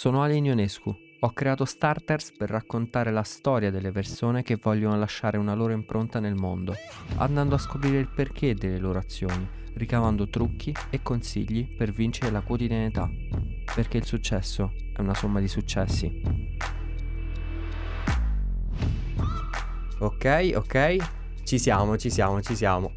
Sono Ale Ionescu. Ho creato Starters per raccontare la storia delle persone che vogliono lasciare una loro impronta nel mondo, andando a scoprire il perché delle loro azioni, ricavando trucchi e consigli per vincere la quotidianità. Perché il successo è una somma di successi. Ok, ok, ci siamo, ci siamo, ci siamo.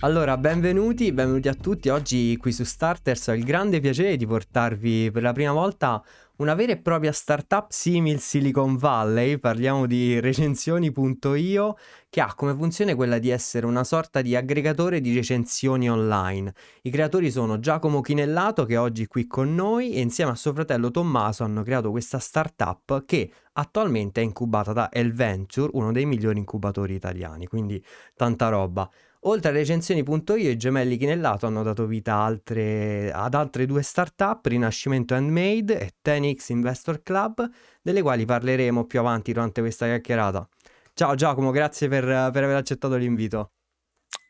Allora, benvenuti, benvenuti a tutti. Oggi qui su Starters ho il grande piacere di portarvi per la prima volta una vera e propria startup simil Silicon Valley. Parliamo di recensioni.io che ha come funzione quella di essere una sorta di aggregatore di recensioni online. I creatori sono Giacomo Chinellato che è oggi qui con noi e insieme a suo fratello Tommaso hanno creato questa startup che attualmente è incubata da Elventure, uno dei migliori incubatori italiani, quindi tanta roba. Oltre a recensioni.io, i gemelli Chinellato hanno dato vita altre, ad altre due startup, Rinascimento Handmade e Tenix Investor Club, delle quali parleremo più avanti durante questa chiacchierata. Ciao Giacomo, grazie per, per aver accettato l'invito.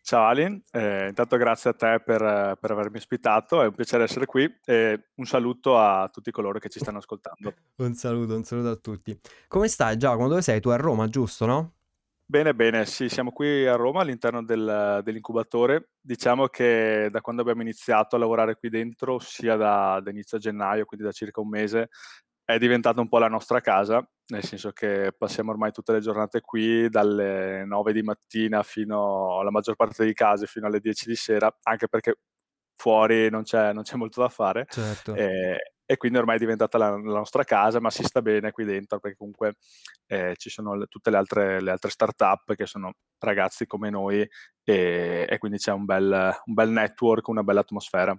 Ciao Ali, eh, intanto grazie a te per, per, avermi ospitato, è un piacere essere qui e un saluto a tutti coloro che ci stanno ascoltando. un saluto, un saluto a tutti. Come stai Giacomo? Dove sei? Tu a Roma, giusto, no? Bene, bene, sì, siamo qui a Roma all'interno del, dell'incubatore. Diciamo che da quando abbiamo iniziato a lavorare qui dentro, ossia da, da inizio gennaio, quindi da circa un mese, è diventata un po' la nostra casa, nel senso che passiamo ormai tutte le giornate qui, dalle 9 di mattina fino alla maggior parte dei casi, fino alle 10 di sera, anche perché fuori non c'è, non c'è molto da fare. Certo. Eh, e quindi ormai è diventata la, la, nostra casa, ma si sta bene qui dentro perché comunque eh, ci sono le, tutte le altre, le altre start-up che sono ragazzi come noi e, e quindi c'è un bel, un bel network, una bella atmosfera.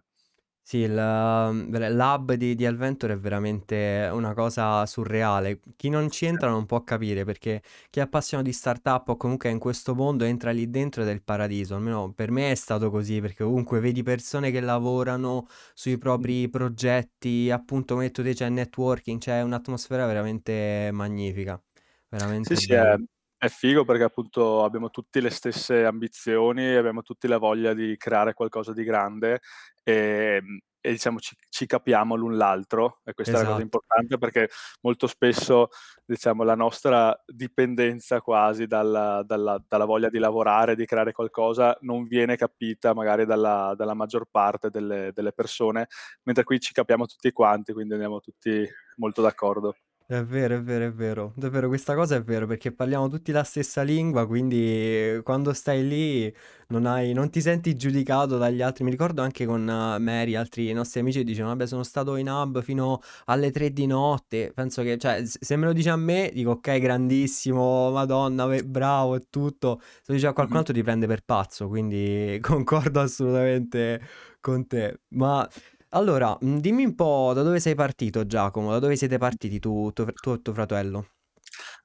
Sì, il mhmm, l'hub di di Alventor è veramente una cosa surreale. Chi non ci entra non può capire, perché chi è appassionato di startup o comunque è in questo mondo entra lì dentro ed è il paradiso. Almeno per me è stato così, perché comunque vedi persone che lavorano sui propri progetti, appunto come hai detto te c'è networking, c'è un'atmosfera veramente magnifica, veramente Sì, sì, è è figo perché appunto abbiamo tutti le stesse ambizioni, abbiamo tutti la voglia di creare qualcosa di grande, ehm, e diciamo ci ci capiamo l'un l'altro e questa è la cosa Esatto. importante perché molto spesso, diciamo, la nostra dipendenza quasi dalla dalla dalla voglia di lavorare, di creare qualcosa, non viene capita magari dalla dalla maggior parte delle delle persone, mentre qui ci capiamo tutti quanti, quindi andiamo tutti molto d'accordo. È vero, è vero, è vero. Davvero questa cosa è vero, perché parliamo tutti la stessa lingua, quindi quando stai lì non hai non ti senti giudicato dagli altri. Mi ricordo anche con Mary, altri nostri amici dicevano: "Vabbè, sono stato in hub fino alle 3 di notte." Penso che cioè, se me lo dici a me dico: "Okay, grandissimo, madonna, bravo e tutto." Se lo dici a qualcun altro ti prende per pazzo, quindi concordo assolutamente con te. Ma allora, mhmm, dimmi un po' da dove sei partito Giacomo, da dove siete partiti tu tuo tu e tuo fratello?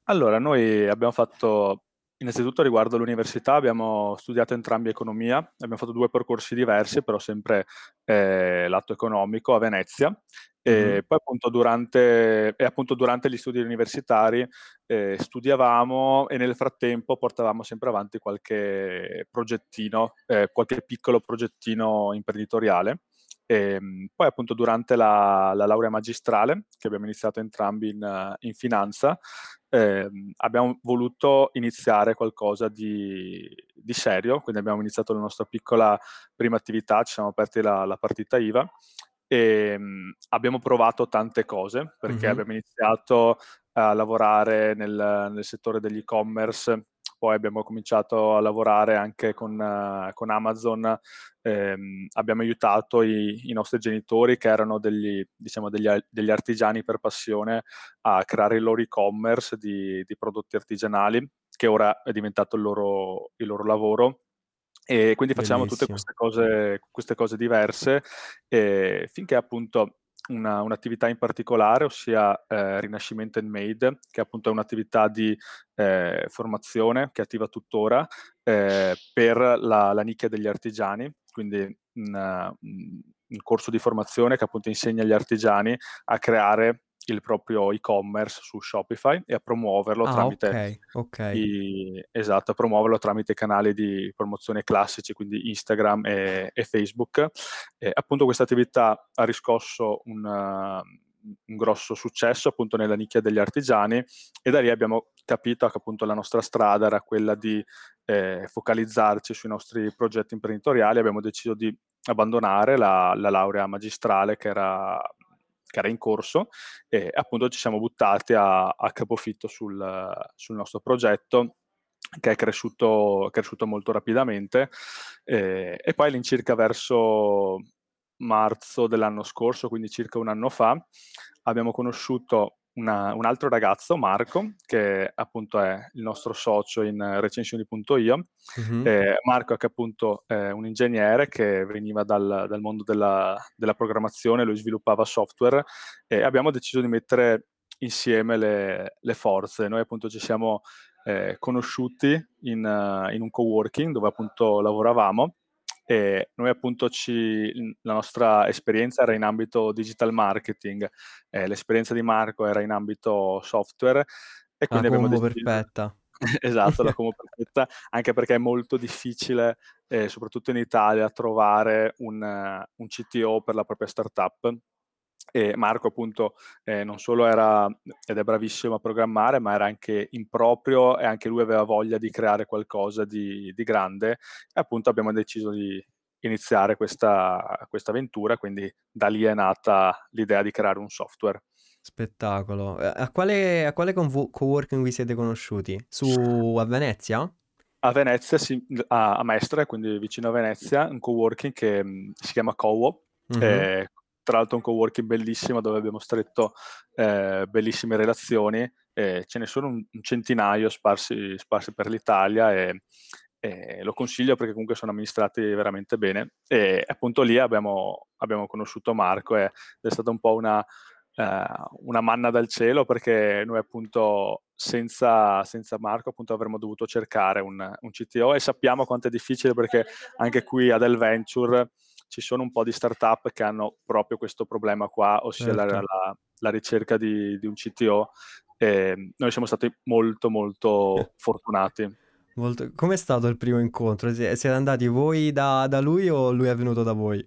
Allora, noi abbiamo fatto innanzitutto riguardo l'università, abbiamo studiato entrambi economia, abbiamo fatto 2 percorsi diversi, però sempre, ehm, lato economico a Venezia. Mh-mh. E poi appunto durante e appunto durante gli studi universitari, ehm, studiavamo e nel frattempo portavamo sempre avanti qualche progettino, ehm, qualche piccolo progettino imprenditoriale. Ehm, poi appunto durante la la laurea magistrale, che abbiamo iniziato entrambi in in finanza, ehm, abbiamo voluto iniziare qualcosa di di serio, quindi abbiamo iniziato la nostra piccola prima attività, ci siamo aperti la la partita IVA, ehm, abbiamo provato tante cose, perché Mh-mh. abbiamo iniziato a lavorare nel nel settore degli e-commerce, poi abbiamo cominciato a lavorare anche con con Amazon, ehm, abbiamo aiutato i i nostri genitori che erano degli diciamo degli degli artigiani per passione a creare il loro e-commerce di di prodotti artigianali, che ora è diventato il loro il loro lavoro. E quindi tutte Bellissimo. queste cose queste cose diverse, finché appunto una un'attività in particolare, ossia, ehm, Rinascimento Handmade, che appunto è un'attività di, ehm, formazione che è attiva tuttora, ehm, per la la nicchia degli artigiani, quindi un mhmm, un corso di formazione che appunto insegna agli artigiani a creare il proprio e-commerce su Shopify e a promuoverlo Ah, tramite okay, okay. i esatto, a promuoverlo tramite canali di promozione classici, quindi Instagram e e Facebook. E appunto questa attività ha riscosso un mhmm, un grosso successo appunto nella nicchia degli artigiani e da lì abbiamo capito che appunto la nostra strada era quella di eh, focalizzarci sui nostri progetti imprenditoriali, abbiamo deciso di abbandonare la, la laurea magistrale che era, che era, in corso e appunto ci siamo buttati a, a capofitto sul, sul nostro progetto che è cresciuto, cresciuto molto rapidamente eh, e poi all'incirca verso marzo dell'anno scorso, quindi circa un anno fa, abbiamo conosciuto una, un altro ragazzo, Marco, che appunto è il nostro socio in recensioni.io. Mm-hmm. Eh, Marco è che appunto è un ingegnere che veniva dal, dal mondo della, della, programmazione, lui sviluppava software e abbiamo deciso di mettere insieme le, le forze. Noi appunto ci siamo eh, conosciuti in, uh, in un coworking dove appunto lavoravamo e noi appunto ci, la nostra esperienza era in ambito digital marketing, eh, l'esperienza di Marco era in ambito software e quindi la abbiamo deciso... perfetta. esatto, la combo perfetta, anche perché è molto difficile, eh, soprattutto in Italia, trovare un, un CTO per la propria startup e Marco appunto eh, non solo era ed è bravissimo a programmare, ma era anche improprio e anche lui aveva voglia di creare qualcosa di, di grande e appunto abbiamo deciso di iniziare questa, questa avventura, quindi da lì è nata l'idea di creare un software. Spettacolo. A quale, a quale coworking vi siete conosciuti? Su a Venezia? A Venezia, sì, a, a Mestre, quindi vicino a Venezia, un coworking che mh, si chiama Cowo, mm-hmm. eh, tra l'altro un coworking bellissimo dove abbiamo stretto eh, bellissime relazioni, eh, ce ne sono un, un centinaio sparsi, sparsi, per l'Italia e, e, lo consiglio perché comunque sono amministrati veramente bene. E appunto lì abbiamo, abbiamo conosciuto Marco ed è stata un po' una, eh, una manna dal cielo perché noi appunto senza, senza, Marco appunto avremmo dovuto cercare un, un, CTO e sappiamo quanto è difficile perché anche qui ad Elventure ci sono un po' di startup che hanno proprio questo problema qua, ossia certo. la, la, la, ricerca di, di, un CTO. E noi siamo stati molto, molto eh. fortunati. Molto... Com'è stato il primo incontro? Siete andati voi da, da lui o lui è venuto da voi?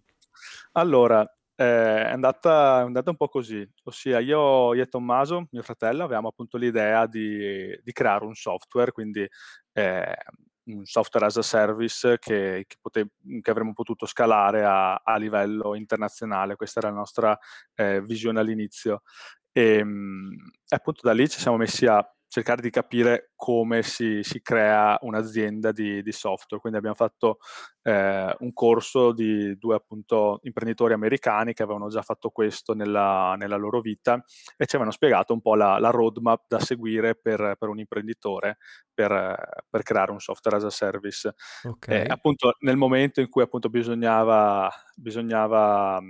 Allora, eh, è, andata, è, andata, un po' così, ossia io, io, e Tommaso, mio fratello, avevamo appunto l'idea di, di creare un software, quindi eh, un software as a service che, che, pote- che avremmo potuto scalare a, a, livello internazionale. Questa era la nostra eh, visione all'inizio. Ehm, e appunto da lì ci siamo messi a cercare di capire come si, si crea un'azienda di, di, software. Quindi abbiamo fatto eh, un corso di due appunto imprenditori americani che avevano già fatto questo nella, nella loro vita e ci avevano spiegato un po' la, la roadmap da seguire per, per un imprenditore per, per, creare un software as a service. Okay. E appunto nel momento in cui appunto bisognava, bisognava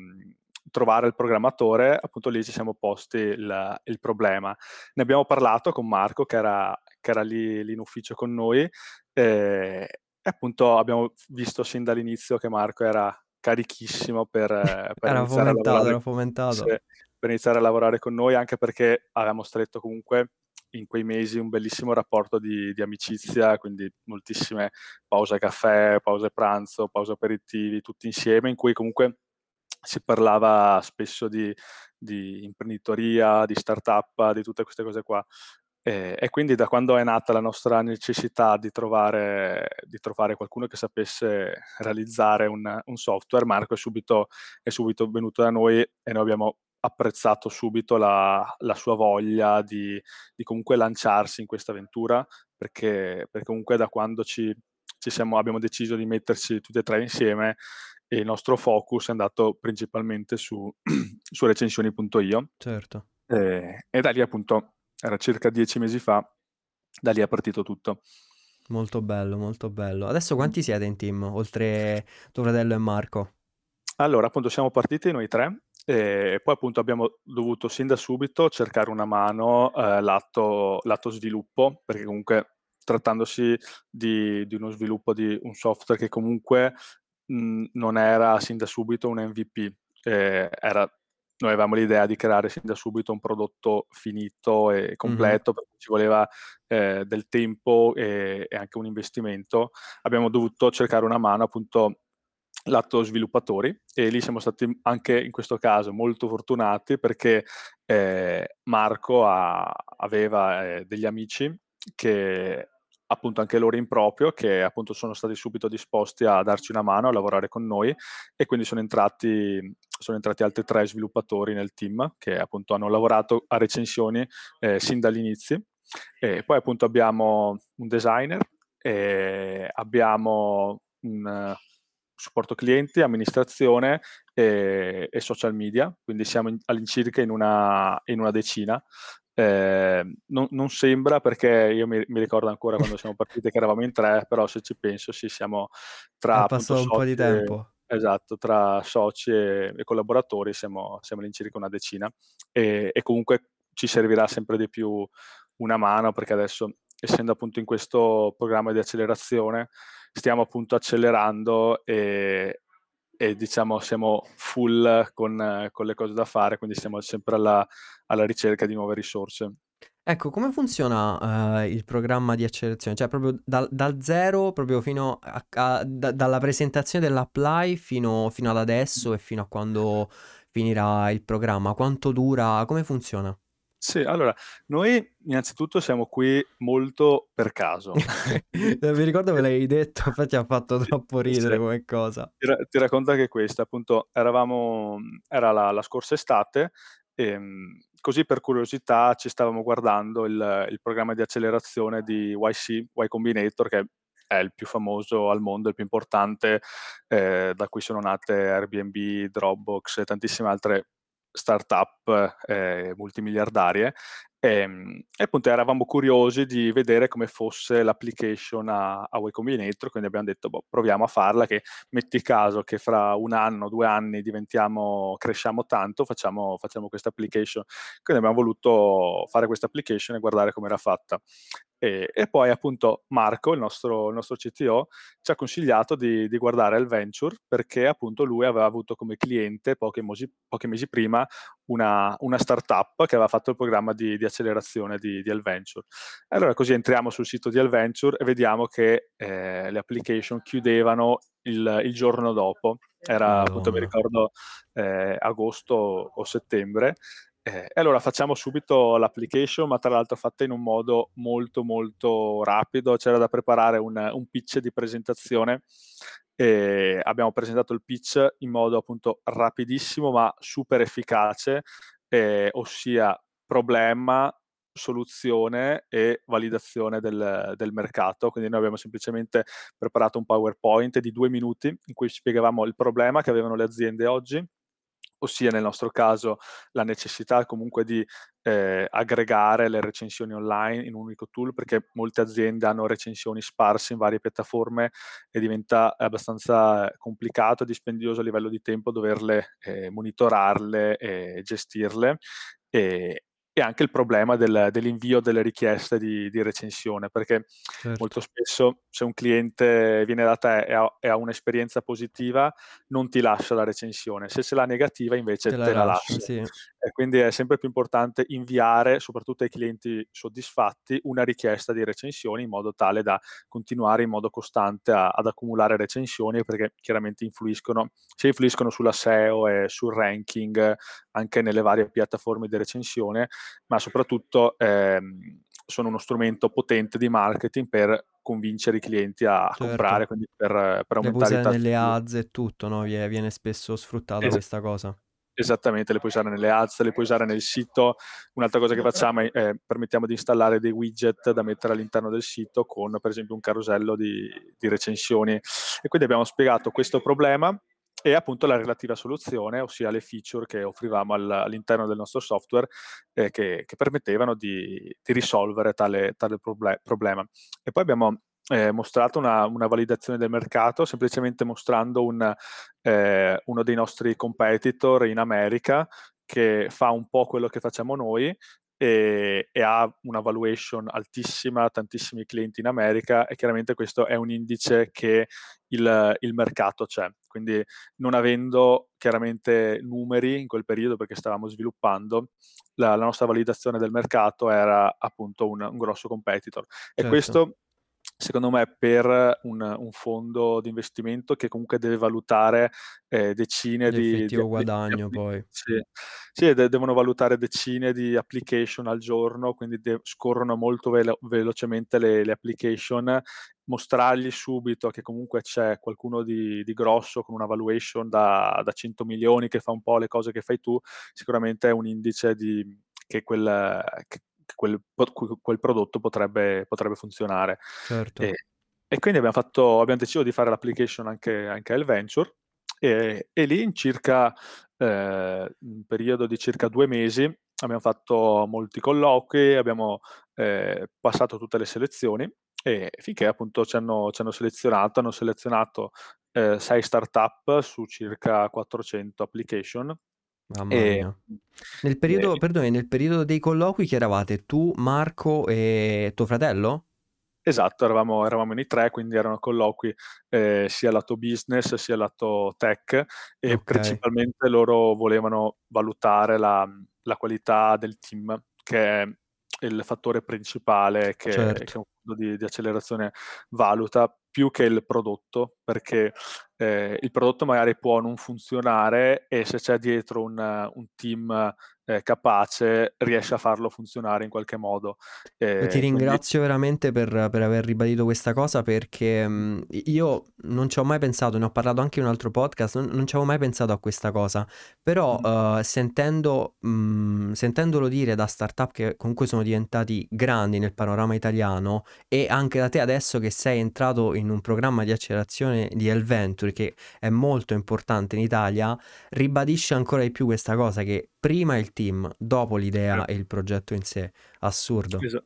trovare il programmatore, appunto lì ci siamo posti il, il problema. Ne abbiamo parlato con Marco che era, che era lì, lì, in ufficio con noi e, e, appunto abbiamo visto sin dall'inizio che Marco era carichissimo per, per era iniziare fomentato, a lavorare, era fomentato. Sì, per iniziare a lavorare con noi, anche perché avevamo stretto comunque in quei mesi un bellissimo rapporto di, di, amicizia, quindi moltissime pause caffè, pause pranzo, pause aperitivi, tutti insieme, in cui comunque si parlava spesso di, di imprenditoria, di startup, di tutte queste cose qua. E, e, quindi da quando è nata la nostra necessità di trovare, di trovare qualcuno che sapesse realizzare un, un software, Marco è subito, è subito, venuto da noi e noi abbiamo apprezzato subito la, la sua voglia di, di, comunque lanciarsi in questa avventura, perché, perché comunque da quando ci, ci siamo, abbiamo deciso di metterci tutti e tre insieme, e il nostro focus è andato principalmente su, su recensioni.io. Certo. E, e da lì appunto, era circa dieci mesi fa, da lì è partito tutto. Molto bello, molto bello. Adesso quanti siete in team, oltre tuo fratello e Marco? Allora, appunto, siamo partiti noi tre e poi appunto abbiamo dovuto sin da subito cercare una mano eh, lato, lato, sviluppo, perché comunque trattandosi di, di, uno sviluppo di un software che comunque mh, non era sin da subito un MVP, eh, era, noi avevamo l'idea di creare sin da subito un prodotto finito e completo, mm-hmm. perché ci voleva eh, del tempo e, e, anche un investimento. Abbiamo dovuto cercare una mano appunto lato sviluppatori e lì siamo stati anche in questo caso molto fortunati perché eh, Marco ha, aveva eh, degli amici che appunto anche loro in proprio che appunto sono stati subito disposti a darci una mano a lavorare con noi e quindi sono entrati, sono entrati altri tre sviluppatori nel team che appunto hanno lavorato a recensioni eh, sin dall'inizio e poi appunto abbiamo un designer abbiamo un supporto clienti, amministrazione e, e, social media, quindi siamo in, all'incirca in una, in una decina. Eh, non, non, sembra perché io mi, mi, ricordo ancora quando siamo partiti che eravamo in tre, però se ci penso sì, siamo tra... È passato un po' di tempo. Esatto, tra soci e, e collaboratori siamo, siamo, all'incirca una decina e, e comunque ci servirà sempre di più una mano perché adesso essendo appunto in questo programma di accelerazione stiamo appunto accelerando e, e diciamo siamo full con, con, le cose da fare, quindi siamo sempre alla, alla ricerca di nuove risorse. Ecco, come funziona uh, il programma di accelerazione? Cioè, proprio dal, dal zero, proprio fino a, a da, dalla presentazione dell'apply fino, fino ad adesso e fino a quando finirà il programma. Quanto dura? Come funziona? Sì, allora, noi innanzitutto siamo qui molto per caso. Mi ricordo me l'hai detto, infatti ha fatto troppo ridere sì. come cosa. Ti, ra- ti, racconto anche questa, appunto, eravamo, era la, la scorsa estate e ehm, così per curiosità ci stavamo guardando il, il programma di accelerazione di YC, Y Combinator, che è il più famoso al mondo, il più importante, eh, da cui sono nate Airbnb, Dropbox e tantissime altre startup eh, multimiliardarie e, ehm, e, appunto eravamo curiosi di vedere come fosse l'application a, a Y Combinator, quindi abbiamo detto boh, proviamo a farla, che metti caso che fra un anno, due anni diventiamo, cresciamo tanto, facciamo, facciamo questa application. Quindi abbiamo voluto fare questa application e guardare come era fatta. E, e, poi appunto Marco, il nostro, il nostro CTO, ci ha consigliato di, di, guardare il venture perché appunto lui aveva avuto come cliente pochi mesi, pochi mesi prima una, una, startup che aveva fatto il programma di, di accelerazione di, di Alventure. Allora così entriamo sul sito di Alventure e vediamo che eh, le application chiudevano il, il giorno dopo. Era Madonna. appunto, mi ricordo, eh, agosto o settembre eh, allora facciamo subito l'application, ma tra l'altro fatta in un modo molto molto rapido, c'era da preparare un, un pitch di presentazione e abbiamo presentato il pitch in modo appunto rapidissimo ma super efficace, eh, ossia problema, soluzione e validazione del, del, mercato. Quindi noi abbiamo semplicemente preparato un PowerPoint di due minuti in cui spiegavamo il problema che avevano le aziende oggi, ossia nel nostro caso la necessità comunque di eh, aggregare le recensioni online in un unico tool perché molte aziende hanno recensioni sparse in varie piattaforme e diventa abbastanza complicato e dispendioso a livello di tempo doverle eh, monitorarle e gestirle. E, e anche il problema del, dell'invio delle richieste di, di recensione, perché certo. molto spesso se un cliente viene da te e ha, e ha, un'esperienza positiva, non ti lascia la recensione, se ce l'ha negativa invece te, te la, lascia. Sì. E quindi è sempre più importante inviare, soprattutto ai clienti soddisfatti, una richiesta di recensioni in modo tale da continuare in modo costante a, ad accumulare recensioni, perché chiaramente influiscono, se influiscono sulla SEO e sul ranking anche nelle varie piattaforme di recensione, ma soprattutto ehm, sono uno strumento potente di marketing per convincere i clienti a certo. comprare, quindi per, per aumentare le puoi nelle ads e tutto, no? Viene spesso sfruttata esatto. questa cosa. Esattamente, le puoi usare nelle ads, le puoi usare nel sito. Un'altra cosa che facciamo è eh, permettiamo di installare dei widget da mettere all'interno del sito con per esempio un carosello di, di recensioni. E quindi abbiamo spiegato questo problema e appunto la relativa soluzione, ossia le feature che offrivamo all, all'interno del nostro software eh, che, che, permettevano di, di risolvere tale, tale proble- problema. E poi abbiamo eh, mostrato una, una, validazione del mercato, semplicemente mostrando un, eh, uno dei nostri competitor in America che fa un po' quello che facciamo noi, e, e, ha una valuation altissima, tantissimi clienti in America e chiaramente questo è un indice che il, il, mercato c'è. Quindi non avendo chiaramente numeri in quel periodo perché stavamo sviluppando, la, la nostra validazione del mercato era appunto un, un grosso competitor. E certo. questo secondo me per un, un, fondo di investimento che comunque deve valutare eh, decine di, di, guadagno di, poi. sì, sì de- devono valutare decine di application al giorno quindi de- scorrono molto velo- velocemente le, le, application. Mostrargli subito che comunque c'è qualcuno di, di grosso con una valuation da, da 100 milioni che fa un po' le cose che fai tu sicuramente è un indice di che quel, che quel, quel prodotto potrebbe, potrebbe funzionare. Certo. E, e, quindi abbiamo, fatto, abbiamo deciso di fare l'application anche, anche al Venture e, e, lì in circa eh, un periodo di circa due mesi abbiamo fatto molti colloqui, abbiamo eh, passato tutte le selezioni e finché appunto ci hanno, ci hanno selezionato, hanno selezionato eh, sei startup su circa 400 application Mamma e, mia. Nel periodo, e, perdone, nel periodo dei colloqui chi eravate? Tu, Marco e tuo fratello? Esatto, eravamo, eravamo in tre, quindi erano colloqui eh, sia lato business sia lato tech e okay. principalmente loro volevano valutare la, la, qualità del team, che è il fattore principale che, certo. che un fondo di, di accelerazione valuta più che il prodotto, perché eh, il prodotto magari può non funzionare e se c'è dietro un, un team eh, capace riesce a farlo funzionare in qualche modo. Eh, ti ringrazio quindi... veramente per, per, aver ribadito questa cosa perché mh, io non ci ho mai pensato, ne ho parlato anche in un altro podcast, non, non ci avevo mai pensato a questa cosa, però mm. uh, sentendo, mh, sentendolo dire da startup che comunque sono diventati grandi nel panorama italiano e anche da te adesso che sei entrato in un programma di accelerazione di Elventure che è molto importante in Italia, ribadisce ancora di più questa cosa che prima il team, dopo l'idea e il progetto in sé. Assurdo. Esatto.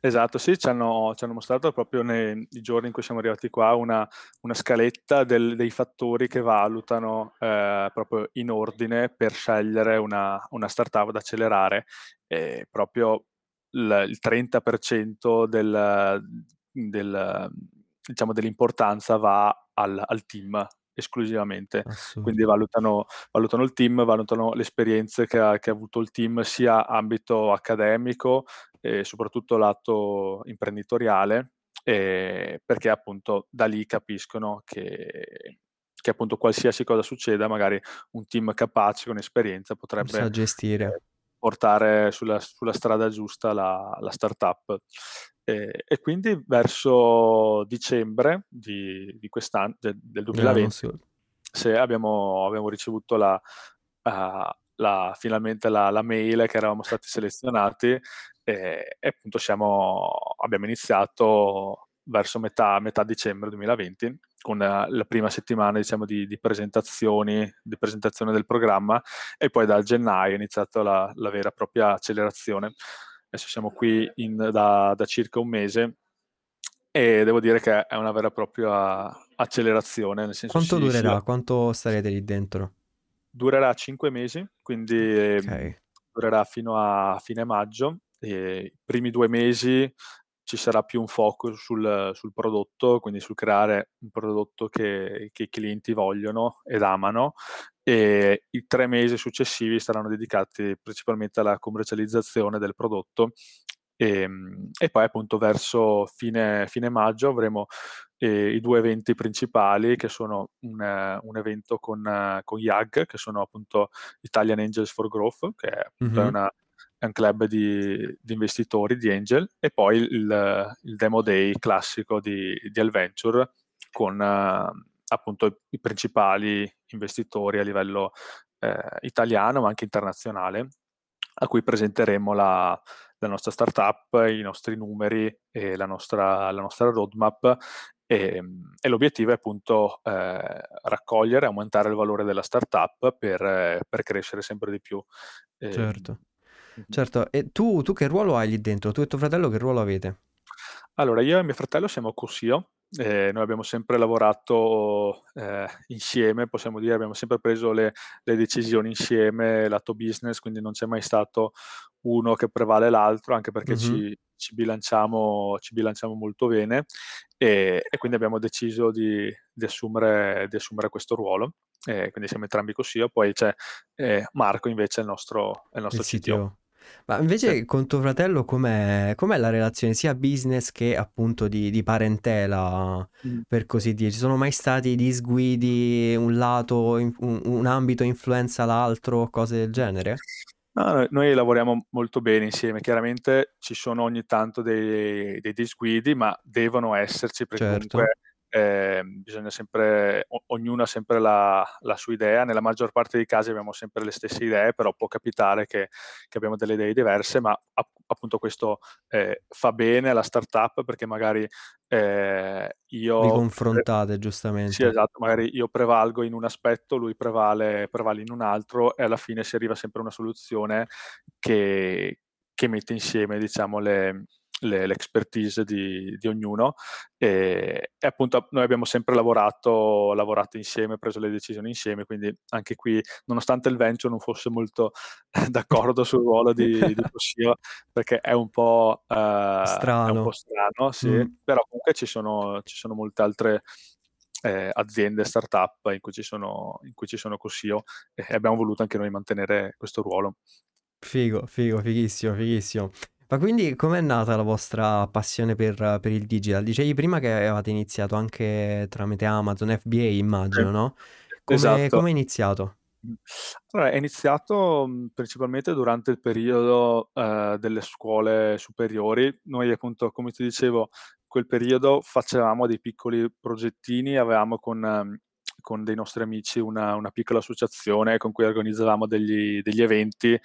Esatto, sì, ci hanno, ci hanno, mostrato proprio nei giorni in cui siamo arrivati qua una, una scaletta del, dei fattori che valutano eh, proprio in ordine per scegliere una, una startup da accelerare. E proprio il, il 30% del, del, diciamo, dell'importanza va al, al team esclusivamente. Quindi valutano, valutano, il team, valutano le esperienze che ha, che ha avuto il team sia ambito accademico e soprattutto lato imprenditoriale, eh, perché appunto da lì capiscono che, che, appunto qualsiasi cosa succeda, magari un team capace con esperienza potrebbe gestire. Eh, portare sulla, sulla, strada giusta la, la startup. E, e, quindi verso dicembre di, di quest'anno, del, del 2020, no, se abbiamo, abbiamo, ricevuto la, uh, la, finalmente la, la, mail che eravamo stati selezionati e, e appunto siamo, abbiamo iniziato verso metà, metà dicembre 2020 con la, prima settimana diciamo, di, di, presentazioni, di presentazione del programma e poi da gennaio è iniziata la, la vera e propria accelerazione. Adesso siamo qui in, da, da, circa un mese e devo dire che è una vera e propria accelerazione. Nel senso Quanto si, durerà? Si... Quanto starete lì dentro? Durerà cinque mesi, quindi okay. Durerà fino a fine maggio. I primi due mesi ci sarà più un focus sul, sul prodotto, quindi sul creare un prodotto che, che, i clienti vogliono ed amano e i tre mesi successivi saranno dedicati principalmente alla commercializzazione del prodotto e, ehm, e poi appunto verso fine, fine maggio avremo eh, i due eventi principali che sono un, un evento con, con YAG che sono appunto Italian Angels for Growth che è, mm-hmm. una, è un club di, di, investitori, di angel e poi il, il demo day classico di, di Alventure con uh, appunto i, principali investitori a livello eh, italiano ma anche internazionale a cui presenteremo la, la, nostra startup, i nostri numeri e la nostra, la nostra roadmap e, e, l'obiettivo è appunto eh, raccogliere, aumentare il valore della startup per, per crescere sempre di più. Eh, certo, certo. E tu, tu che ruolo hai lì dentro? Tu e tuo fratello che ruolo avete? Allora, io e mio fratello siamo co-CEO eh, noi abbiamo sempre lavorato eh, insieme, possiamo dire, abbiamo sempre preso le, le, decisioni insieme, lato business, quindi non c'è mai stato uno che prevale l'altro, anche perché mm-hmm. ci, ci, bilanciamo, ci, bilanciamo, molto bene e, e quindi abbiamo deciso di, di, assumere, di assumere, questo ruolo. Eh, quindi siamo entrambi così, poi c'è eh, Marco invece il nostro, il nostro il CTO. Ma Sì. invece con tuo fratello com'è, com'è la relazione sia business che appunto di, di parentela, Mh. per così dire? Ci sono mai stati disguidi, un lato, un, un ambito influenza l'altro, cose del genere? No, noi lavoriamo molto bene insieme. Chiaramente ci sono ogni tanto dei dei disguidi, ma devono esserci perché Certo, comunque, ehm, bisogna sempre o ognuno ha sempre la la sua idea. Nella maggior parte dei casi abbiamo sempre le stesse idee, però può capitare che che abbiamo delle idee diverse, ma ap appunto questo, ehm, fa bene alla startup perché magari, vi io pre confrontate sì, giustamente. esatto, magari io prevalgo in un aspetto, lui prevale prevale in un altro e alla fine si arriva sempre a una soluzione che che mette insieme diciamo le le l'expertise di di ognuno, ehm, e appunto noi abbiamo sempre lavorato lavorato insieme, preso le decisioni insieme, quindi anche qui, nonostante il venture non fosse molto d'accordo sul ruolo di di co-CEO, perché è un po', ehm, è un po' Strano. strano, sì, Mm. però comunque ci sono ci sono molte altre, ehm, aziende, startup in cui ci sono in cui ci sono co-CEO e abbiamo voluto anche noi mantenere questo ruolo. Figo, figo, fighissimo, fighissimo. Ma quindi com'è nata la vostra passione per, per il digital? Dicevi prima che avevate iniziato anche tramite Amazon FBA, Sì, immagino, no? Come, esatto. come è iniziato? Allora, è iniziato, mhmm, principalmente durante il periodo, ehm, delle scuole superiori. Noi appunto, come ti dicevo, quel periodo facevamo dei piccoli progettini, avevamo con con dei nostri amici una una piccola associazione con cui organizzavamo degli degli eventi,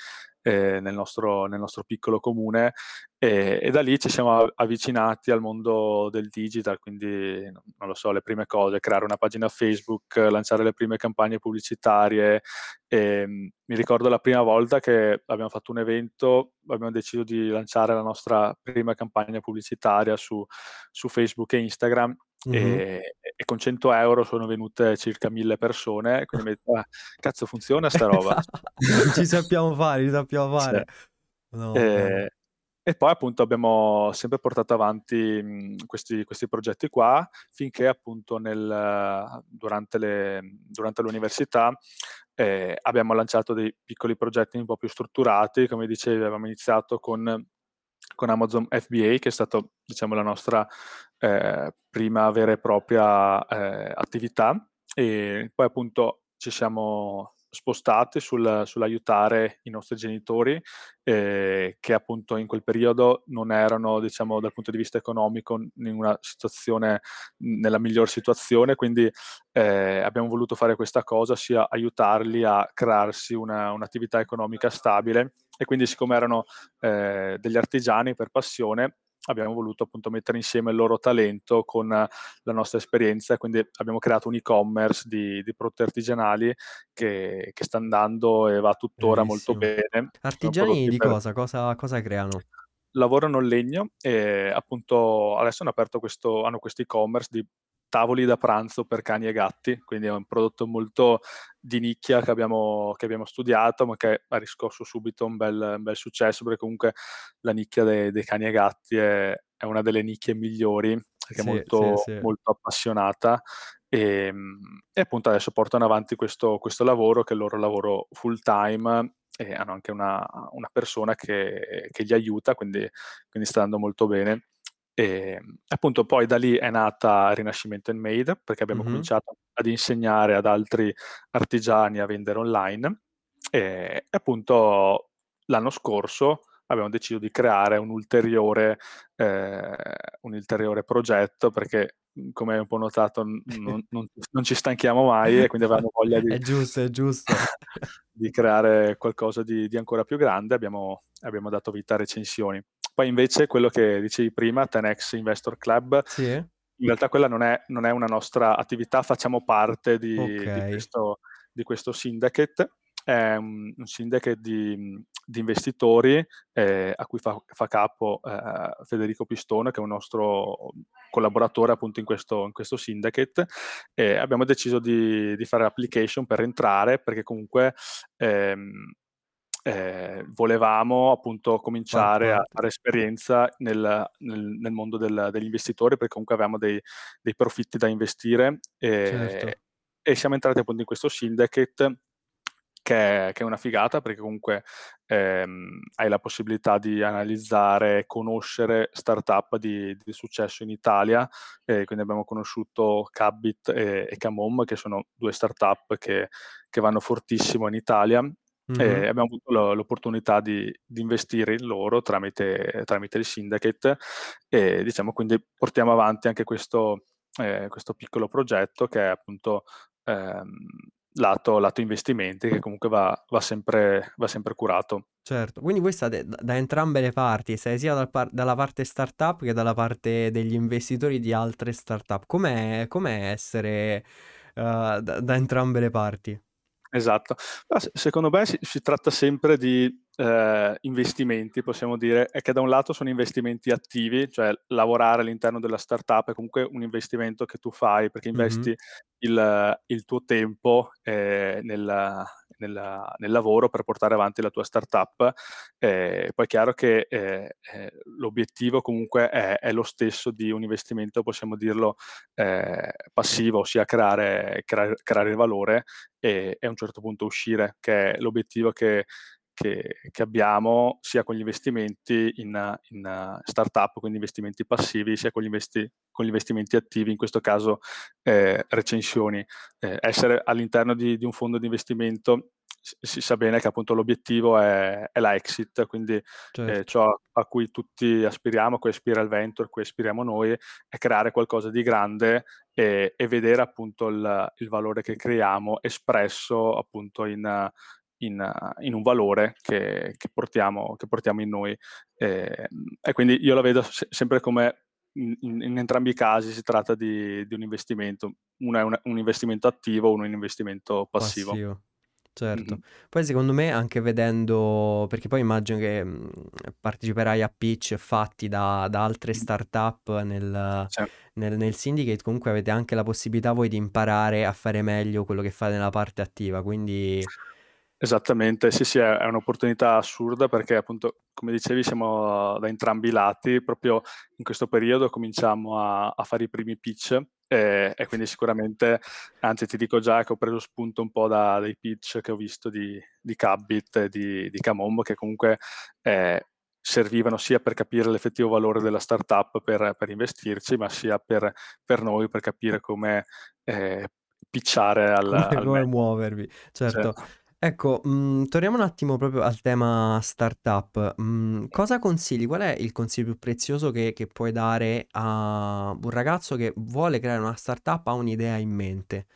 ehm, nel nostro nel nostro piccolo comune, e e da lì ci siamo avvicinati al mondo del digital, quindi non lo so, le prime cose, creare una pagina Facebook, lanciare le prime campagne pubblicitarie, Ehm, mi ricordo la prima volta che abbiamo fatto un evento, abbiamo deciso di lanciare la nostra prima campagna pubblicitaria su su Facebook e Instagram, Mhm. ehm, e con 100 € sono venute circa 1000 persone, quindi mi detto: "Ah, cazzo funziona sta roba." Ci sappiamo fare, ci sappiamo Sì. fare. No, bello. e poi appunto abbiamo sempre portato avanti, mhmm, questi questi progetti qua, finché appunto nel durante le durante l'università, ehm, abbiamo lanciato dei piccoli progetti un po' più strutturati. Come dicevi, avevamo iniziato con con Amazon FBA, che è stato diciamo la nostra, ehm, prima vera e propria, ehm, attività, e poi appunto ci siamo spostati sul sull'aiutare i nostri genitori, ehm, che appunto in quel periodo non erano, diciamo, dal punto di vista economico in una situazione nella miglior situazione, quindi, ehm, abbiamo voluto fare questa cosa, sia aiutarli a crearsi una un'attività economica stabile e quindi siccome erano, ehm, degli artigiani per passione, abbiamo voluto appunto mettere insieme il loro talento con la nostra esperienza quindi abbiamo creato un e-commerce di di prodotti artigianali che che sta andando e va tuttora molto Bellissimo. bene. Sono Artigiani di per cosa? Cosa, cosa creano? lavorano il legno e appunto adesso hanno aperto questo hanno questo e-commerce di tavoli da pranzo per cani e gatti, quindi è un prodotto molto di nicchia che abbiamo che abbiamo studiato, ma che ha riscosso subito un bel un bel successo, perché comunque la nicchia de dei cani e gatti è è una delle nicchie migliori, perché è Sì, sì, molto sì. molto appassionata, ehm, e appunto adesso portano avanti questo questo lavoro che è il loro lavoro full time e hanno anche una una persona che che li aiuta, quindi quindi sta andando molto bene. Ehm, appunto poi da lì è nata Rinascimento Handmade, perché abbiamo Mhm. cominciato ad insegnare ad altri artigiani a vendere online, e appunto l'anno scorso abbiamo deciso di creare un ulteriore ehm, un ulteriore progetto perché, mhmm, come hai un po' notato non non non ci stanchiamo mai e quindi avevamo voglia di È giusto, è giusto. di creare qualcosa di di ancora più grande, abbiamo abbiamo dato vita a recensioni. Poi invece quello che dicevi prima, 10X Investor Club, Sì? in realtà quella non è non è una nostra attività, facciamo parte di di questo di questo syndicate. È un un syndicate di di investitori, ehm, a cui fa fa capo, ehm, Federico Pistone, che è un nostro collaboratore appunto in questo in questo syndicate, e abbiamo deciso di di fare l'application per entrare, perché comunque, ehm, ehm, volevamo appunto cominciare a fare esperienza nel nel nel mondo del degli investitori, perché comunque avevamo dei dei profitti da investire, ehm, Certo. e siamo entrati appunto in questo syndicate che è, che è una figata perché comunque ehm, hai la possibilità di analizzare e conoscere startup di, di successo in Italia. Eh, quindi abbiamo conosciuto Cabbit e, e Camom, che sono due startup che, che vanno fortissimo in Italia. Mm-hmm. E abbiamo avuto l'opportunità di, di, investire in loro tramite, tramite il syndicate e diciamo quindi portiamo avanti anche questo, eh, questo piccolo progetto che è appunto ehm, lato, lato investimenti che comunque va, va, sempre, va sempre curato. Certo, quindi voi state da, da entrambe le parti, stai sia dal par- dalla parte startup che dalla parte degli investitori di altre startup. Com'è, com'è essere uh, da, da, entrambe le parti? Esatto, Ma secondo me si, si tratta sempre di eh, investimenti, possiamo dire, è che da un lato sono investimenti attivi, cioè lavorare all'interno della startup è comunque un investimento che tu fai perché investi mm-hmm. il, il, tuo tempo eh, nel, nel, nel, lavoro per portare avanti la tua startup. Eh, poi è chiaro che eh, eh, l'obiettivo comunque è, è, lo stesso di un investimento, possiamo dirlo, eh, passivo, ossia creare, creare, creare valore e, e a un certo punto uscire, che è l'obiettivo che che, che, abbiamo sia con gli investimenti in, in startup, quindi investimenti passivi, sia con gli, investi, con gli investimenti attivi, in questo caso eh, recensioni. Eh, essere all'interno di, di, un fondo di investimento si, sa bene che appunto l'obiettivo è, è la exit, quindi eh, certo. eh, ciò a cui tutti aspiriamo, a cui aspira il venture, a cui aspiriamo noi, è creare qualcosa di grande e, e vedere appunto il, il, valore che creiamo espresso appunto in, in, in un valore che, che, portiamo, che, portiamo, in noi. E, e, quindi io la vedo se, sempre come in, in, entrambi i casi si tratta di, di un investimento, uno è un, un, investimento attivo, uno è un investimento passivo. passivo. Certo, mm-hmm. poi secondo me anche vedendo, perché poi immagino che mh, parteciperai a pitch fatti da, da altre startup nel, nel, nel syndicate, comunque avete anche la possibilità voi di imparare a fare meglio quello che fate nella parte attiva, quindi Esattamente, sì, sì, è un'opportunità assurda perché appunto, come dicevi, siamo da entrambi i lati, proprio in questo periodo cominciamo a, a fare i primi pitch e, e, quindi sicuramente, anzi ti dico già che ho preso spunto un po' da, dai pitch che ho visto di, di Cabbit e di, di Camombo che comunque eh, servivano sia per capire l'effettivo valore della startup per, per investirci, ma sia per, per, noi per capire come eh, pitchare al, come, al come muovervi. Certo. certo. Ecco, mhmm, torniamo un attimo proprio al tema startup. Mhmm, cosa consigli? Qual è il consiglio più prezioso che che puoi dare a un ragazzo che vuole creare una startup, ha un'idea in mente?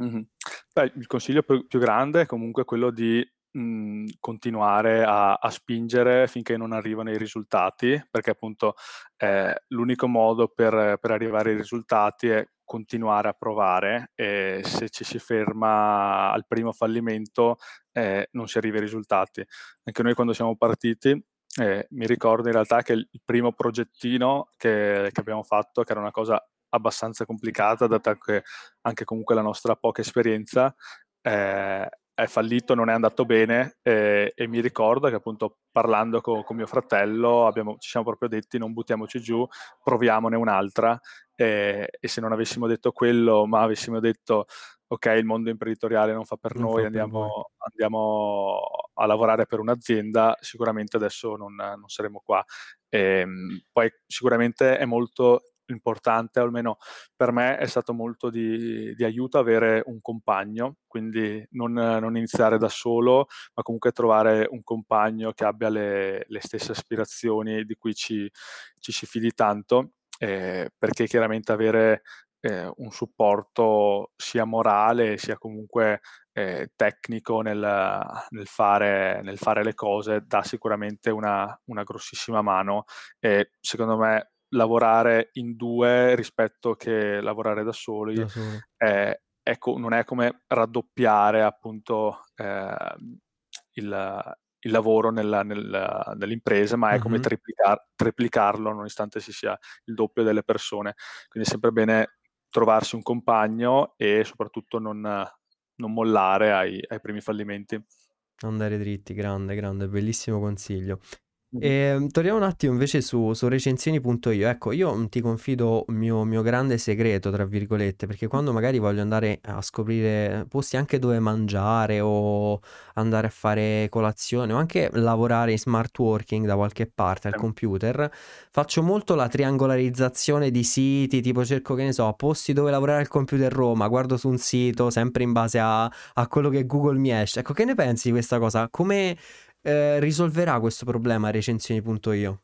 Mh-mh. Beh, il consiglio più più grande è comunque quello di, mhmm, continuare a a spingere finché non arrivano i risultati, perché appunto, ehm, l'unico modo per per arrivare ai risultati è continuare a provare e se ci si ferma al primo fallimento eh, non si arriva ai risultati. Anche noi quando siamo partiti eh, mi ricordo in realtà che il primo progettino che, che, abbiamo fatto, che era una cosa abbastanza complicata, data che anche comunque la nostra poca esperienza, eh, è fallito, non è andato bene e, e mi ricordo che appunto parlando con, con mio fratello abbiamo, ci siamo proprio detti non buttiamoci giù, proviamone un'altra e, e, se non avessimo detto quello ma avessimo detto ok il mondo imprenditoriale non fa per non noi, fa andiamo, per andiamo, a lavorare per un'azienda, sicuramente adesso non, non saremo qua. E, ehm, poi sicuramente è molto importante, almeno per me è stato molto di, di aiuto avere un compagno, quindi non, non, iniziare da solo, ma comunque trovare un compagno che abbia le, le stesse aspirazioni di cui ci, ci si fidi tanto, eh, perché chiaramente avere eh, un supporto sia morale sia comunque eh, tecnico nel, nel, fare, nel, fare, le cose dà sicuramente una, una grossissima mano e secondo me lavorare in due rispetto che lavorare da soli, da soli. È, ecco, non è come raddoppiare appunto eh, il, il, lavoro nella, nella, nell'impresa, ma è come mm-hmm. triplicar, triplicarlo nonostante si sia il doppio delle persone. Quindi è sempre bene trovarsi un compagno e soprattutto non, non mollare ai, ai primi fallimenti. Andare dritti, grande, grande, bellissimo consiglio. Ehm, torniamo un attimo invece su, su recensioni.io. Ecco, io ti confido un mio, mio grande segreto, tra virgolette, perché quando magari voglio andare a scoprire posti anche dove mangiare o andare a fare colazione o anche lavorare in smart working da qualche parte al computer, faccio molto la triangolarizzazione di siti, tipo cerco, che ne so, posti dove lavorare al computer Roma, guardo su un sito sempre in base a, a quello che Google mi esce. Ecco, che ne pensi di questa cosa? Come eh, risolverà questo problema recensioni.io?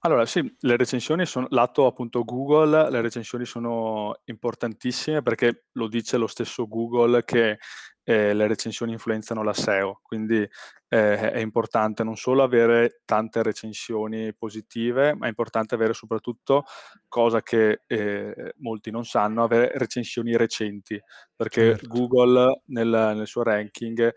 Allora sì, le recensioni sono lato appunto Google, le recensioni sono importantissime perché lo dice lo stesso Google che eh, le recensioni influenzano la SEO, quindi eh, è importante non solo avere tante recensioni positive, ma è importante avere soprattutto, cosa che eh, molti non sanno, avere recensioni recenti, perché Certo. Google nel, nel suo ranking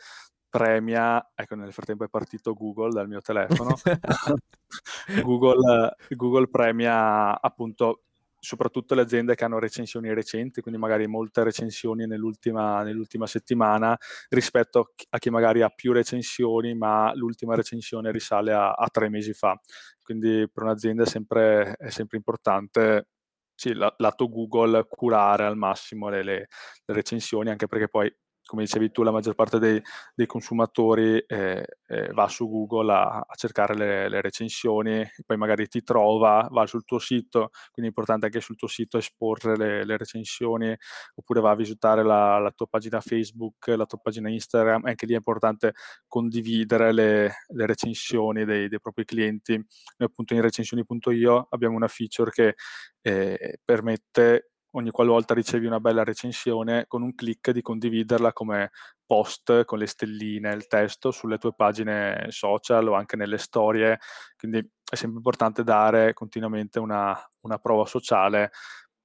premia, ecco nel frattempo è partito Google dal mio telefono, Google, Google premia appunto soprattutto le aziende che hanno recensioni recenti, quindi magari molte recensioni nell'ultima, nell'ultima settimana rispetto a chi, magari ha più recensioni, ma l'ultima recensione risale a, a tre mesi fa. Quindi per un'azienda è sempre, è sempre importante sì, la, lato Google curare al massimo le, le, le recensioni, anche perché poi come dicevi tu, la maggior parte dei, dei consumatori eh, eh, va su Google a, a cercare le, le, recensioni, poi magari ti trova, va sul tuo sito, quindi è importante anche sul tuo sito esporre le, le recensioni, oppure va a visitare la, la, tua pagina Facebook, la tua pagina Instagram, anche lì è importante condividere le, le recensioni dei, dei, propri clienti. Noi appunto in recensioni.io abbiamo una feature che eh, permette ogni qualvolta ricevi una bella recensione, con un clic di condividerla come post con le stelline, il testo sulle tue pagine social o anche nelle storie. Quindi è sempre importante dare continuamente una, una prova sociale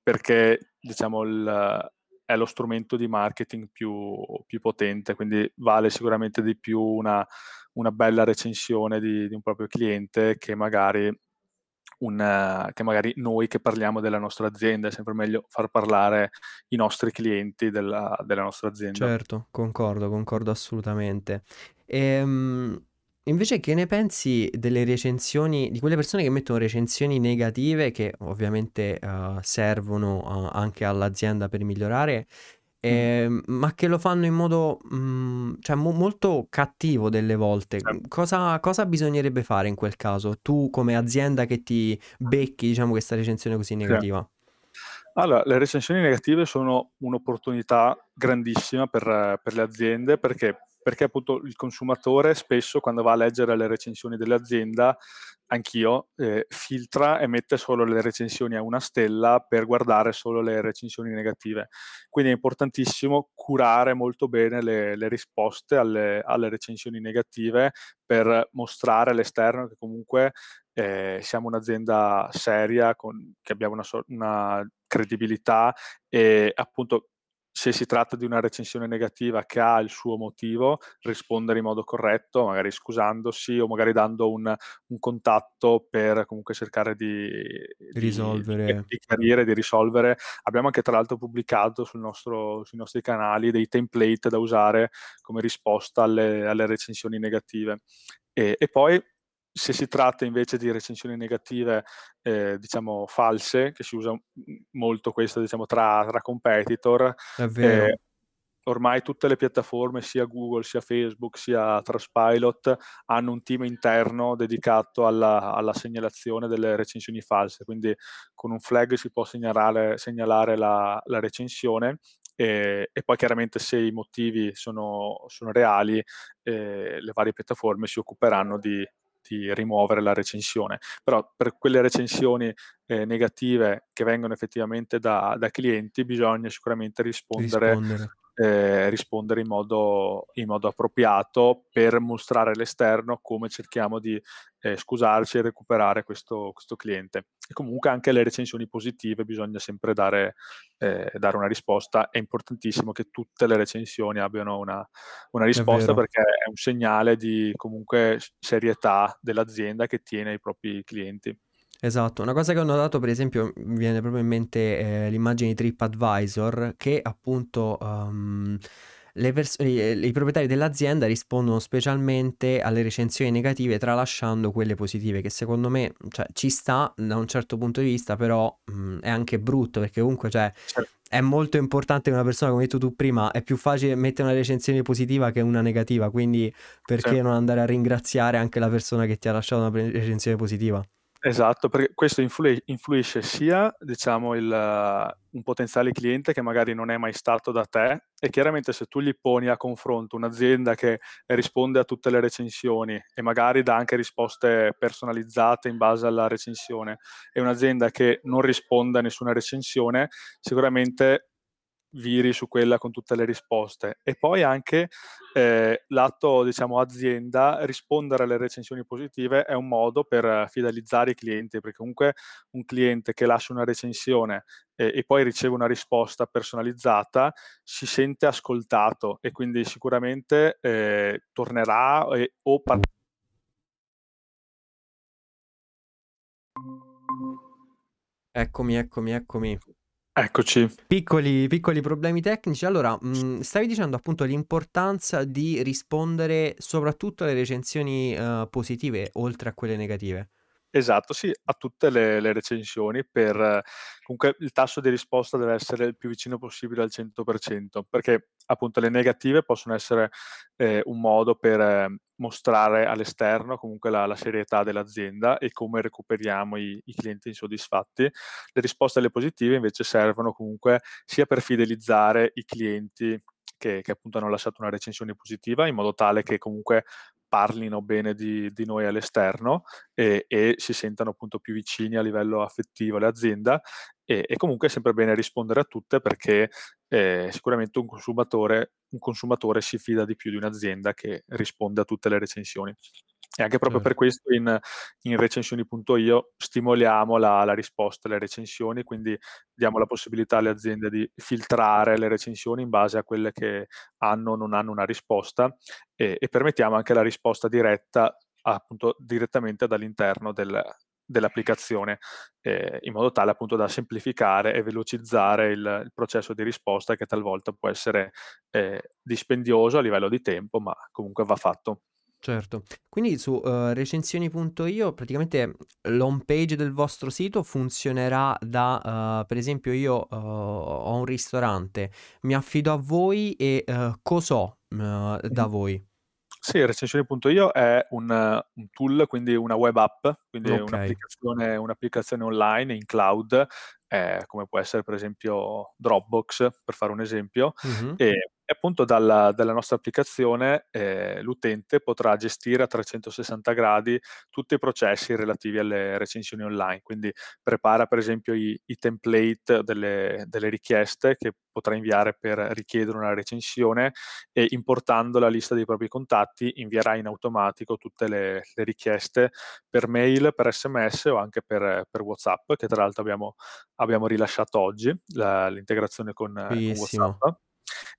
perché diciamo il, è lo strumento di marketing più, più, potente, quindi vale sicuramente di più una, una bella recensione di, di un proprio cliente che magari un, che magari noi che parliamo della nostra azienda, è sempre meglio far parlare i nostri clienti della, della nostra azienda. Certo, concordo, concordo assolutamente. Ehm, invece che ne pensi delle recensioni, di quelle persone che mettono recensioni negative che ovviamente uh, servono uh, anche all'azienda per migliorare, eh, ma che lo fanno in modo mh, cioè, mo- molto cattivo delle volte. Certo. Cosa, cosa bisognerebbe fare in quel caso? Tu come azienda che ti becchi, diciamo, questa recensione così negativa? Allora, le recensioni negative sono un'opportunità grandissima per, per le aziende perché perché appunto il consumatore spesso quando va a leggere le recensioni dell'azienda, anch'io, eh, filtra e mette solo le recensioni a una stella per guardare solo le recensioni negative. Quindi è importantissimo curare molto bene le, le risposte alle, alle, recensioni negative per mostrare all'esterno che comunque eh, siamo un'azienda seria, con, che abbiamo una, una credibilità e appunto se si tratta di una recensione negativa che ha il suo motivo, rispondere in modo corretto, magari scusandosi o magari dando un, un contatto per comunque cercare di, di risolvere, di, di chiarire, di risolvere. Abbiamo anche tra l'altro pubblicato nostro, sui nostri canali dei template da usare come risposta alle, alle recensioni negative. E, e poi se si tratta invece di recensioni negative, eh, diciamo false, che si usa molto questo diciamo, tra, tra competitor. Eh, ormai tutte le piattaforme, sia Google, sia Facebook, sia Trustpilot, hanno un team interno dedicato alla, alla segnalazione delle recensioni false. Quindi con un flag si può segnalare, segnalare la, la recensione e, e, poi chiaramente se i motivi sono, sono reali, eh, le varie piattaforme si occuperanno di, di rimuovere la recensione. Però per quelle recensioni eh, negative che vengono effettivamente da, da clienti bisogna sicuramente rispondere, rispondere. Eh, rispondere in, modo, in, modo, appropriato per mostrare all'esterno come cerchiamo di eh, scusarci e recuperare questo, questo, cliente. E comunque anche alle recensioni positive bisogna sempre dare, eh, dare una risposta. È importantissimo che tutte le recensioni abbiano una, una risposta perché è un segnale di comunque serietà dell'azienda che tiene i propri clienti. Esatto, una cosa che ho notato per esempio mi viene proprio in mente eh, l'immagine di TripAdvisor che appunto um, le pers- i, i proprietari dell'azienda rispondono specialmente alle recensioni negative tralasciando quelle positive, che secondo me cioè, ci sta da un certo punto di vista, però mh, è anche brutto perché comunque cioè, Certo. è molto importante che una persona, come hai detto tu prima, è più facile mettere una recensione positiva che una negativa, quindi perché Sì. non andare a ringraziare anche la persona che ti ha lasciato una recensione positiva? Esatto, perché questo influi- influisce sia, diciamo, il, un potenziale cliente che magari non è mai stato da te e chiaramente se tu gli poni a confronto un'azienda che risponde a tutte le recensioni e magari dà anche risposte personalizzate in base alla recensione e un'azienda che non risponde a nessuna recensione, sicuramente viri su quella con tutte le risposte e poi anche eh, lato diciamo azienda rispondere alle recensioni positive è un modo per fidelizzare i clienti perché comunque un cliente che lascia una recensione eh, e poi riceve una risposta personalizzata si sente ascoltato e quindi sicuramente eh, tornerà eh, o par- Eccomi, eccomi, eccomi. Eccoci. Piccoli, piccoli problemi tecnici. Allora, mh, stavi dicendo appunto l'importanza di rispondere soprattutto alle recensioni eh, positive, oltre a quelle negative. Esatto, sì, a tutte le, le recensioni per comunque il tasso di risposta deve essere il più vicino possibile al 100%, perché appunto le negative possono essere eh, un modo per eh, mostrare all'esterno comunque la, la, serietà dell'azienda e come recuperiamo i, i, clienti insoddisfatti. Le risposte alle positive invece servono comunque sia per fidelizzare i clienti che, che appunto hanno lasciato una recensione positiva in modo tale che comunque parlino bene di, di noi all'esterno e, e, si sentano appunto più vicini a livello affettivo all'azienda e, e comunque è sempre bene rispondere a tutte perché eh, sicuramente un consumatore, un consumatore si fida di più di un'azienda che risponde a tutte le recensioni. E anche proprio certo. per questo in, in recensioni.io stimoliamo la, la, risposta alle recensioni, quindi diamo la possibilità alle aziende di filtrare le recensioni in base a quelle che hanno o non hanno una risposta e, e permettiamo anche la risposta diretta appunto direttamente dall'interno del, dell'applicazione eh, in modo tale appunto da semplificare e velocizzare il, il processo di risposta che talvolta può essere eh, dispendioso a livello di tempo ma comunque va fatto. Certo. Quindi su uh, recensioni.io praticamente l'home page del vostro sito funzionerà da, uh, per esempio io uh, ho un ristorante, mi affido a voi e cos'ho da voi? Sì, recensioni.io è un, un, tool, quindi una web app, quindi Ok. un'applicazione, un'applicazione online in cloud, eh, come può essere per esempio Dropbox, per fare un esempio, Mhm. e e appunto dalla, dalla nostra applicazione eh, l'utente potrà gestire a 360 gradi tutti i processi relativi alle recensioni online, quindi prepara per esempio i, i template delle, delle, richieste che potrà inviare per richiedere una recensione e importando la lista dei propri contatti invierà in automatico tutte le, le richieste per mail, per sms o anche per, per WhatsApp, che tra l'altro abbiamo, abbiamo rilasciato oggi, la, l'integrazione con, con. WhatsApp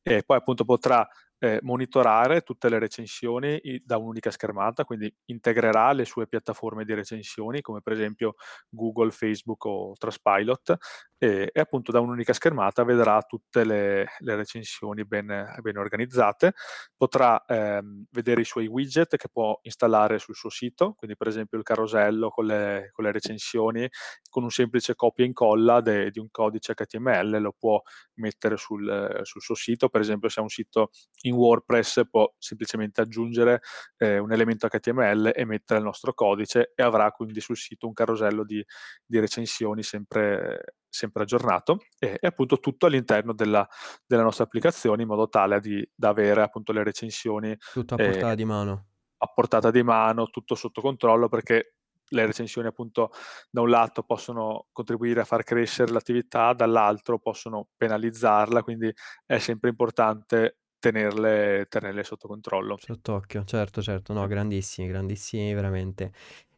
e poi appunto potrà eh, monitorare tutte le recensioni da un'unica schermata, quindi integrerà le sue piattaforme di recensioni come per esempio Google, Facebook o Trustpilot e, e appunto da un'unica schermata vedrà tutte le, le recensioni ben, ben organizzate, potrà ehm, vedere i suoi widget che può installare sul suo sito, quindi per esempio il carosello con le, con le recensioni, con un semplice copia e incolla de, di un codice HTML lo può mettere sul, sul suo sito, per esempio se ha un sito in WordPress può semplicemente aggiungere eh, un elemento HTML e mettere il nostro codice e avrà quindi sul sito un carosello di, di recensioni sempre, sempre aggiornato e, e, appunto tutto all'interno della, della, nostra applicazione in modo tale di, da avere appunto le recensioni tutto a portata eh, di mano a portata di mano, tutto sotto controllo perché le recensioni appunto da un lato possono contribuire a far crescere l'attività, dall'altro possono penalizzarla, quindi è sempre importante tenerle, tenerle sotto controllo. Sott'occhio, certo, certo, no, grandissimi, grandissimi veramente.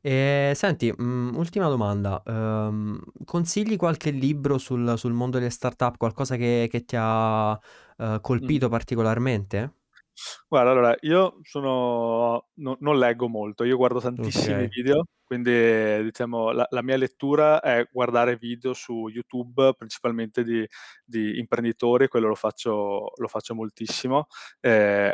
E, senti, mh, ultima domanda, ehm, consigli qualche libro sul, sul mondo delle startup, qualcosa che, che ti ha eh, Mm. colpito particolarmente? Guarda, allora, io sono no non leggo molto, io guardo tantissimi Okay. video, quindi diciamo la la mia lettura è guardare video su YouTube, principalmente di di imprenditori, quello lo faccio lo faccio moltissimo. U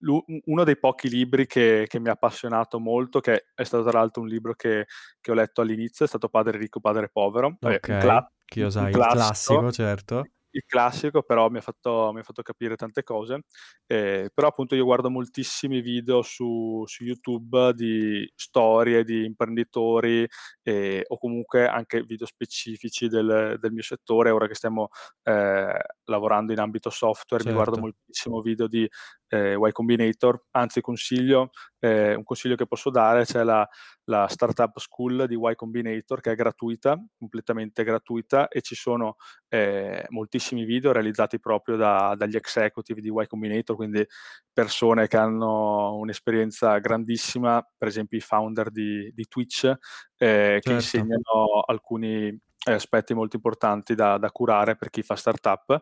uno dei pochi libri che che mi ha appassionato molto, che è stato tra l'altro un libro che che ho letto all'inizio, è stato Padre ricco, padre povero, Okay, cla il classico classico, certo. il classico, però mi ha fatto mi ha fatto capire tante cose. Ehm, però appunto io guardo moltissimi video su su YouTube di storie di imprenditori, ehm, o comunque anche video specifici del del mio settore. Ora che stiamo, ehm, lavorando in ambito software, mi guardo Certo. moltissimo video di, ehm, Y Combinator, anzi consiglio ehm, un consiglio che posso dare, c'è la la startup school di Y Combinator che è gratuita, completamente gratuita e ci sono, ehm, moltissimi video realizzati proprio da dagli executive di Y Combinator, quindi persone che hanno un'esperienza grandissima, per esempio i founder di di Twitch, che Certo. insegnano alcuni aspetti molto importanti da da curare per chi fa startup.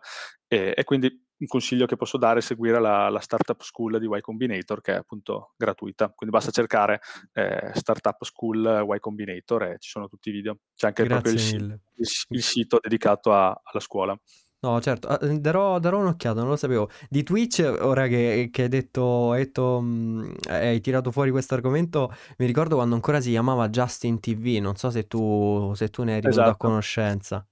E e quindi un consiglio che posso dare è seguire la la startup school di Y Combinator che è appunto gratuita. Quindi basta cercare, ehm, startup school Y Combinator e ci sono tutti i video. C'è anche proprio il il Mh. il sito dedicato a alla scuola. No, certo, a uhm, darò darò un'occhiata, non lo sapevo. Di Twitch, ora che che hai detto hai detto mhmm, hai tirato fuori questo argomento, mi ricordo quando ancora si chiamava Justin TV, non so se tu se tu ne eri venuto a Esatto. conoscenza.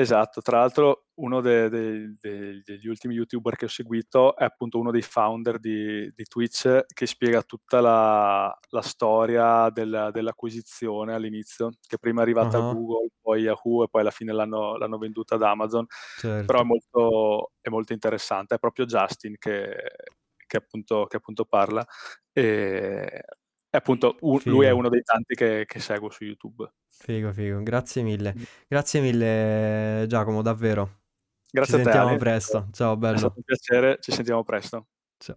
Esatto. Tra l'altro uno de de de degli ultimi youtuber che ho seguito è appunto uno dei founder di di Twitch, che spiega tutta la la storia del dell'acquisizione all'inizio, che prima è arrivata a Ah-ah. Google, poi Yahoo e poi alla fine l'hanno l'hanno venduta ad Amazon. Però è Certo. molto è molto interessante. È proprio Justin che che appunto che appunto parla. Ehm, e appunto u lui è uno dei tanti che che seguo su YouTube. Figo, figo. Grazie mille. Grazie mille Giacomo, davvero. Ci Grazie a te sentiamo Ali, è stato presto. Ciao è stato bello. un piacere, ci sentiamo presto. Cia